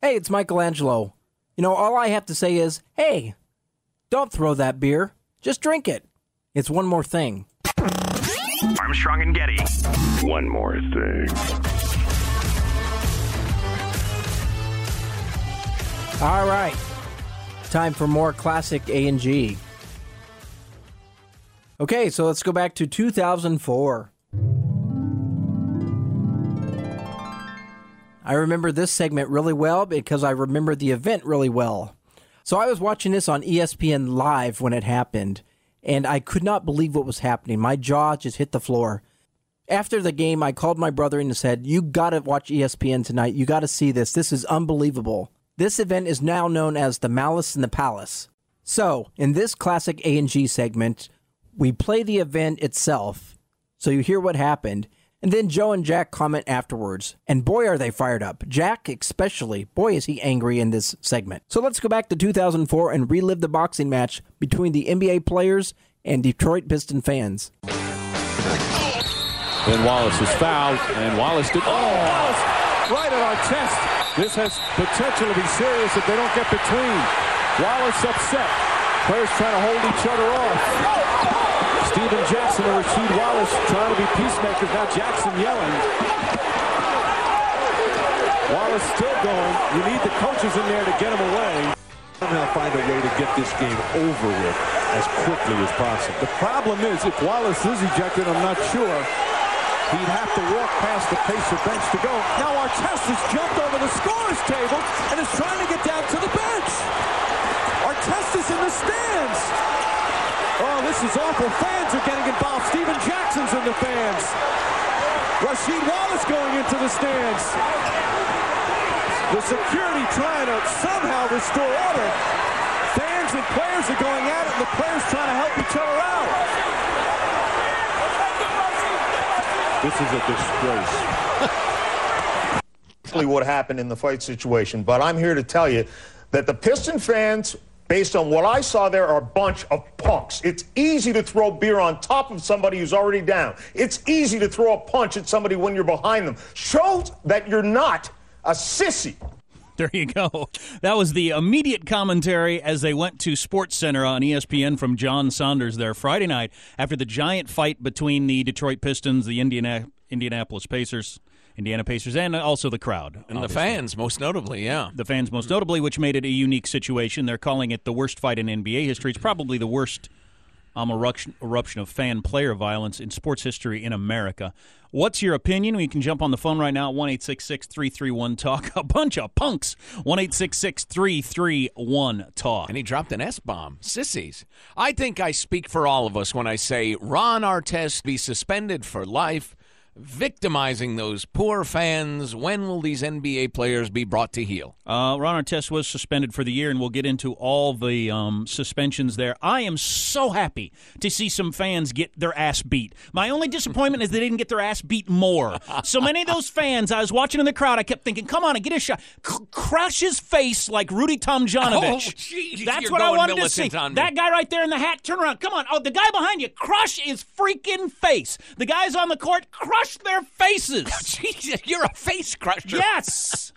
Hey, it's Michelangelo. You know, all I have to say is, hey, don't throw that beer. Just drink it. It's one more thing. Armstrong and Getty. One more thing. All right. Time for more classic A&G. Okay, so let's go back to 2004. I remember this segment really well because I remember the event really well. So I was watching this on ESPN Live when it happened, and I could not believe what was happening. My jaw just hit the floor. After the game, I called my brother and said, You got to watch ESPN tonight. You got to see this. This is unbelievable. This event is now known as the Malice in the Palace. So, in this classic A&G segment, we play the event itself, so you hear what happened, and then Joe and Jack comment afterwards. And boy, are they fired up. Jack, especially. Boy, is he angry in this segment. So let's go back to 2004 and relive the boxing match between the NBA players and Detroit Piston fans. Then Wallace is fouled, and Wallace did. Oh, Wallace right at our chest. This has potential to be serious if they don't get between. Wallace upset. Players trying to hold each other off. Stephen Jackson and Rasheed Wallace trying to be peacemakers. Now Jackson yelling. Wallace still going. You need the coaches in there to get him away. Somehow find a way to get this game over with as quickly as possible. The problem is, if Wallace is ejected, I'm not sure. He'd have to walk past the Pacer bench to go. Now Artest has jumped over the scorer's table and is trying to get down to the bench. Artest is in the stands. Oh, this is awful. Fans are getting involved. Stephen Jackson's in the fans. Rasheed Wallace going into the stands. The security trying to somehow restore order. Fans and players are going at it, and the players trying to help each other out. This is a disgrace. what happened in the fight situation, but I'm here to tell you that the Piston fans, based on what I saw there, are a bunch of punks. It's easy to throw beer on top of somebody who's already down. It's easy to throw a punch at somebody when you're behind them. Show that you're not a sissy. There you go. That was the immediate commentary as they went to Sports Center on ESPN from John Saunders there Friday night after the giant fight between the Detroit Pistons, the Indiana, Indianapolis Pacers, Indiana Pacers, and also the crowd. And the fans, most notably, yeah. The fans, most notably, which made it a unique situation. They're calling it the worst fight in NBA history. It's probably the worst um, eruption, eruption of fan player violence in sports history in America. What's your opinion? We can jump on the phone right now, at 1 331 Talk. A bunch of punks. 1 331 Talk. And he dropped an S bomb. Sissies. I think I speak for all of us when I say Ron Artest be suspended for life victimizing those poor fans. When will these NBA players be brought to heel? Uh, Ron Artest was suspended for the year, and we'll get into all the um, suspensions there. I am so happy to see some fans get their ass beat. My only disappointment is they didn't get their ass beat more. So many of those fans, I was watching in the crowd, I kept thinking, come on and get a shot. C- crush his face like Rudy Tomjanovich. Oh, geez, That's what I wanted to see. That guy right there in the hat, turn around. Come on. Oh, the guy behind you, crush his freaking face. The guys on the court, crush their faces. Jesus, you're a face crusher. Yes.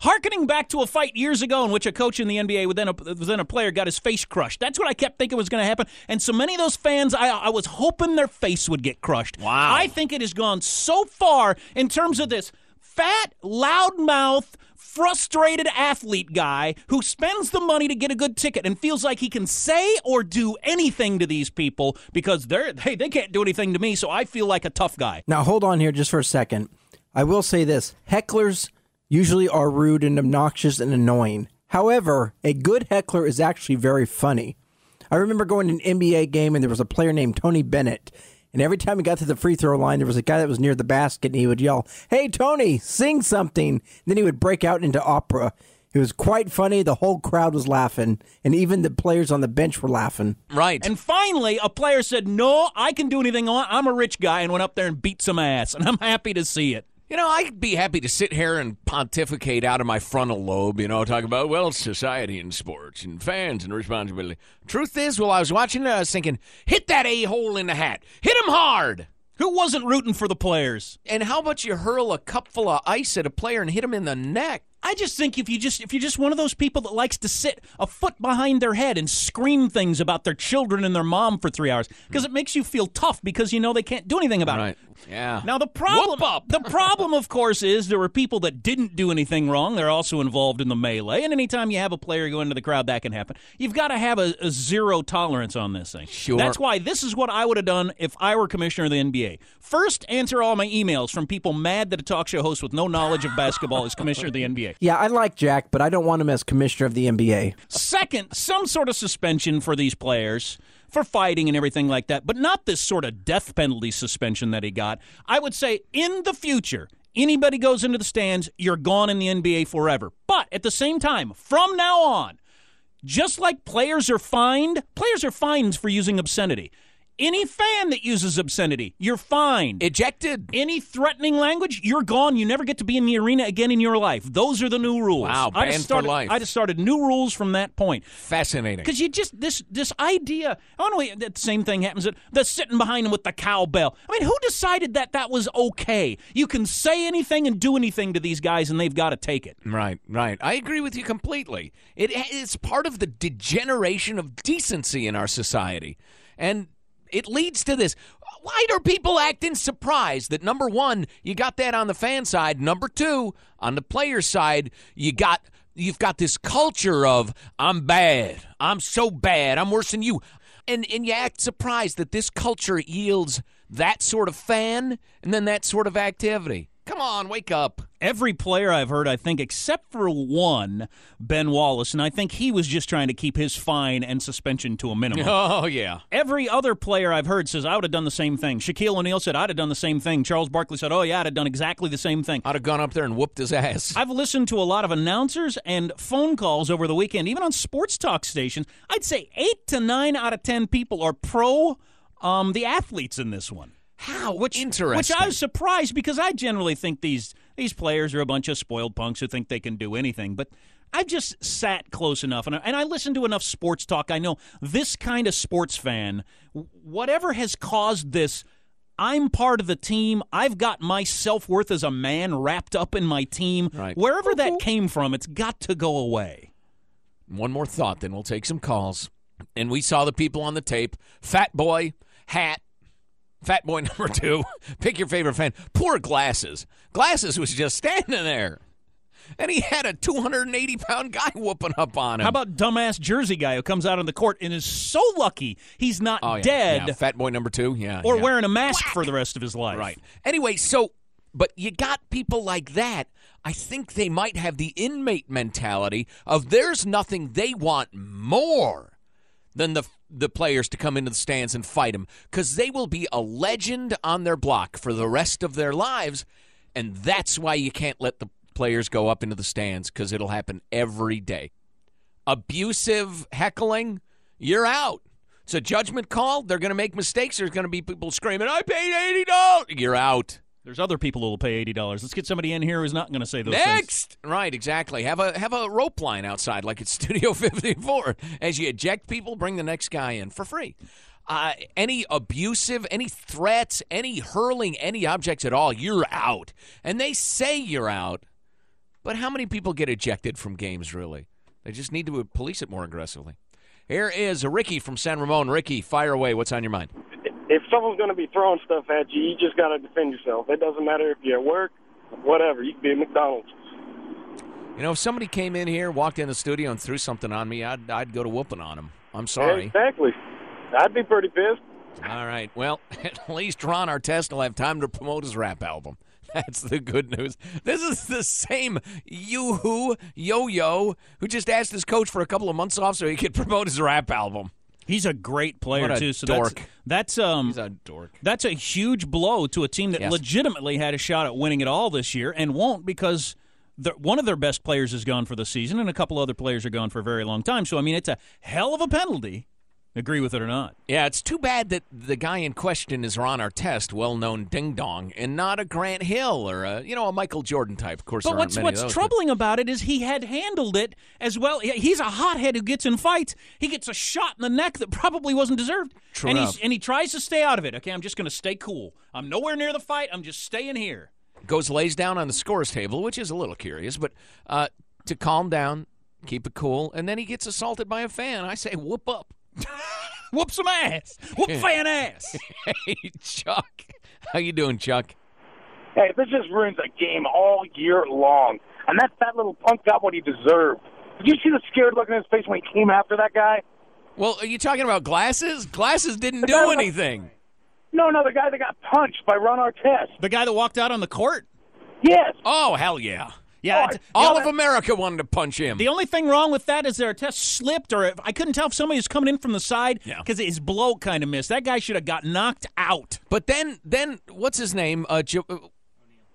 Harkening back to a fight years ago in which a coach in the NBA, then a, then a player, got his face crushed. That's what I kept thinking was going to happen. And so many of those fans, I, I was hoping their face would get crushed. Wow. I think it has gone so far in terms of this fat, loudmouth, frustrated athlete guy who spends the money to get a good ticket and feels like he can say or do anything to these people because they're hey they can't do anything to me so I feel like a tough guy. Now, hold on here just for a second. I will say this hecklers usually are rude and obnoxious and annoying. However, a good heckler is actually very funny. I remember going to an NBA game and there was a player named Tony Bennett. And every time he got to the free throw line, there was a guy that was near the basket and he would yell, Hey, Tony, sing something. And then he would break out into opera. It was quite funny. The whole crowd was laughing, and even the players on the bench were laughing. Right. And finally, a player said, No, I can do anything. I'm a rich guy, and went up there and beat some ass. And I'm happy to see it. You know, I'd be happy to sit here and pontificate out of my frontal lobe, you know, talk about, well, society and sports and fans and responsibility. Truth is, while I was watching it, I was thinking, hit that a hole in the hat. Hit him hard. Who wasn't rooting for the players? And how about you hurl a cupful of ice at a player and hit him in the neck? I just think if you just if you're just one of those people that likes to sit a foot behind their head and scream things about their children and their mom for three hours because it makes you feel tough because you know they can't do anything about Right. it. Yeah. Now the problem, the problem, of course, is there were people that didn't do anything wrong. They're also involved in the melee, and anytime you have a player go into the crowd, that can happen. You've got to have a, a zero tolerance on this thing. Sure. That's why this is what I would have done if I were commissioner of the NBA. First, answer all my emails from people mad that a talk show host with no knowledge of basketball is commissioner of the NBA. Yeah, I like Jack, but I don't want him as commissioner of the NBA. Second, some sort of suspension for these players for fighting and everything like that, but not this sort of death penalty suspension that he got. I would say in the future, anybody goes into the stands, you're gone in the NBA forever. But at the same time, from now on, just like players are fined, players are fined for using obscenity. Any fan that uses obscenity, you're fined. Ejected. Any threatening language, you're gone. You never get to be in the arena again in your life. Those are the new rules. Wow, I just for started, life. I just started new rules from that point. Fascinating. Because you just this this idea. I don't know. That same thing happens. That the sitting behind him with the cowbell. I mean, who decided that that was okay? You can say anything and do anything to these guys, and they've got to take it. Right, right. I agree with you completely. It, It is part of the degeneration of decency in our society. And it leads to this. Why are people acting surprised that number one, you got that on the fan side, number two, on the player side, you got you've got this culture of I'm bad. I'm so bad. I'm worse than you. And and you act surprised that this culture yields that sort of fan and then that sort of activity. Come on, wake up. Every player I've heard, I think, except for one, Ben Wallace, and I think he was just trying to keep his fine and suspension to a minimum. Oh yeah. Every other player I've heard says I would have done the same thing. Shaquille O'Neal said I'd have done the same thing. Charles Barkley said, "Oh yeah, I'd have done exactly the same thing." I'd have gone up there and whooped his ass. I've listened to a lot of announcers and phone calls over the weekend, even on sports talk stations. I'd say eight to nine out of ten people are pro um, the athletes in this one. How Which, interesting. which I was surprised because I generally think these these players are a bunch of spoiled punks who think they can do anything. But I've just sat close enough and I, and I listen to enough sports talk. I know this kind of sports fan, whatever has caused this. I'm part of the team. I've got my self worth as a man wrapped up in my team. Right. Wherever that came from, it's got to go away. One more thought, then we'll take some calls. And we saw the people on the tape. Fat boy, hat. Fat boy number two. Pick your favorite fan. Poor glasses. Glasses was just standing there. and he had a 280 pound guy whooping up on him. How about dumbass Jersey guy who comes out on the court and is so lucky he's not oh, yeah, dead, yeah, fat boy number two, yeah, or yeah. wearing a mask for the rest of his life. Right. Anyway, so but you got people like that. I think they might have the inmate mentality of there's nothing they want more than the the players to come into the stands and fight them because they will be a legend on their block for the rest of their lives, and that's why you can't let the players go up into the stands because it'll happen every day. Abusive heckling, you're out. It's a judgment call. They're going to make mistakes. There's going to be people screaming, "I paid eighty dollars." You're out. There's other people who will pay eighty dollars. Let's get somebody in here who's not going to say those things. Next, things. right? Exactly. Have a have a rope line outside, like it's Studio 54. As you eject people, bring the next guy in for free. Uh, any abusive, any threats, any hurling, any objects at all, you're out. And they say you're out, but how many people get ejected from games? Really, they just need to police it more aggressively. Here is Ricky from San Ramon. Ricky, fire away. What's on your mind? If someone's going to be throwing stuff at you, you just got to defend yourself. It doesn't matter if you're at work, whatever. You could be at McDonald's. You know, if somebody came in here, walked in the studio, and threw something on me, I'd I'd go to whooping on them. I'm sorry. Exactly. I'd be pretty pissed. All right. Well, at least Ron Artest will have time to promote his rap album. That's the good news. This is the same yoo-hoo yo-yo who just asked his coach for a couple of months off so he could promote his rap album. He's a great player a too. So dork. that's that's um He's a dork. that's a huge blow to a team that Yes. legitimately had a shot at winning it all this year and won't because the, one of their best players is gone for the season and a couple other players are gone for a very long time. So I mean, it's a hell of a penalty. Agree with it or not? Yeah, it's too bad that the guy in question is Ron Artest, well-known ding dong, and not a Grant Hill or a you know a Michael Jordan type. Of course, But what's what's of those, but- troubling about it is he had handled it as well. He's a hothead who gets in fights. He gets a shot in the neck that probably wasn't deserved, True and enough. he's and he tries to stay out of it. Okay, I'm just going to stay cool. I'm nowhere near the fight. I'm just staying here. goes lays down on the scores table, which is a little curious, but uh, to calm down, keep it cool, and then he gets assaulted by a fan. I say, whoop up. Whoop some ass. Whoop fan ass. hey, Chuck, how you doing, Chuck? Hey, this just ruins a game all year long. And that fat little punk got what he deserved. Did you see the scared look in his face when he came after that guy? Well, are you talking about glasses? Glasses didn't The do guy with- anything. No, no, the guy that got punched by Ron Artest. The guy that walked out on the court. Yes. Oh, hell yeah. Yeah, Oh, All yeah, of America wanted to punch him. The only thing wrong with that is Artest slipped, or I couldn't tell if somebody was coming in from the side Yeah. because his blow kind of missed. That guy should have got knocked out. But then, then what's his name? Uh, jo- uh,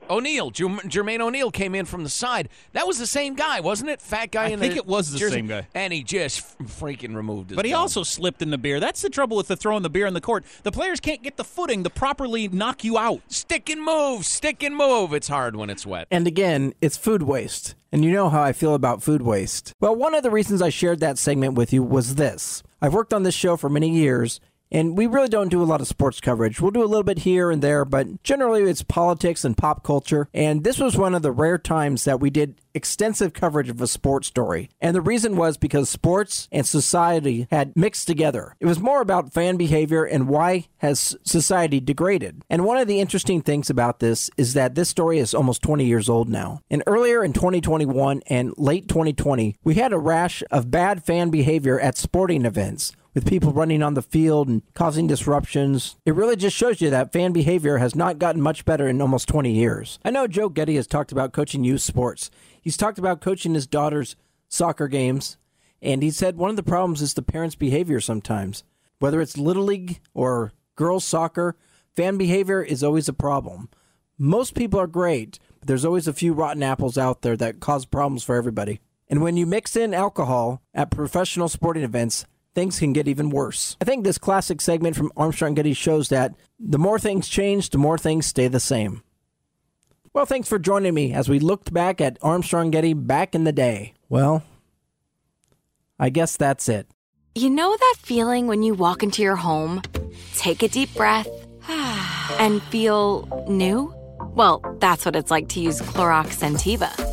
O'Neal, Jerm- Jermaine O'Neal came in from the side. That was the same guy, wasn't it? Fat guy I in the. I think the it was the jersey. same guy. and he just freaking removed his. But he thumb. also slipped in the beer. That's the trouble with the throwing the beer in the court. The players can't get the footing to properly knock you out. stick and move, stick and move. It's hard when it's wet. And again, it's food waste. And you know how I feel about food waste. Well, one of the reasons I shared that segment with you was this. I've worked on this show for many years, and we really don't do a lot of sports coverage. We'll do a little bit here and there, but generally it's politics and pop culture. And this was one of the rare times that we did extensive coverage of a sports story. And the reason was because sports and society had mixed together. It was more about fan behavior and why has society degraded. And one of the interesting things about this is that this story is almost 20 years old now. And earlier in 2021 and late 2020, we had a rash of bad fan behavior at sporting events with people running on the field and causing disruptions. It really just shows you that fan behavior has not gotten much better in almost 20 years. I know Joe Getty has talked about coaching youth sports. He's talked about coaching his daughter's soccer games, and he said one of the problems is the parents' behavior sometimes. Whether it's Little League or girls' soccer, fan behavior is always a problem. Most people are great, but there's always a few rotten apples out there that cause problems for everybody. And when you mix in alcohol at professional sporting events, things can get even worse. I think this classic segment from Armstrong Getty shows that the more things change, the more things stay the same. Well, thanks for joining me as we looked back at Armstrong Getty back in the day. Well, I guess that's it. You know that feeling when you walk into your home, take a deep breath, and feel new? Well, that's what it's like to use Clorox Sentiva.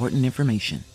important information.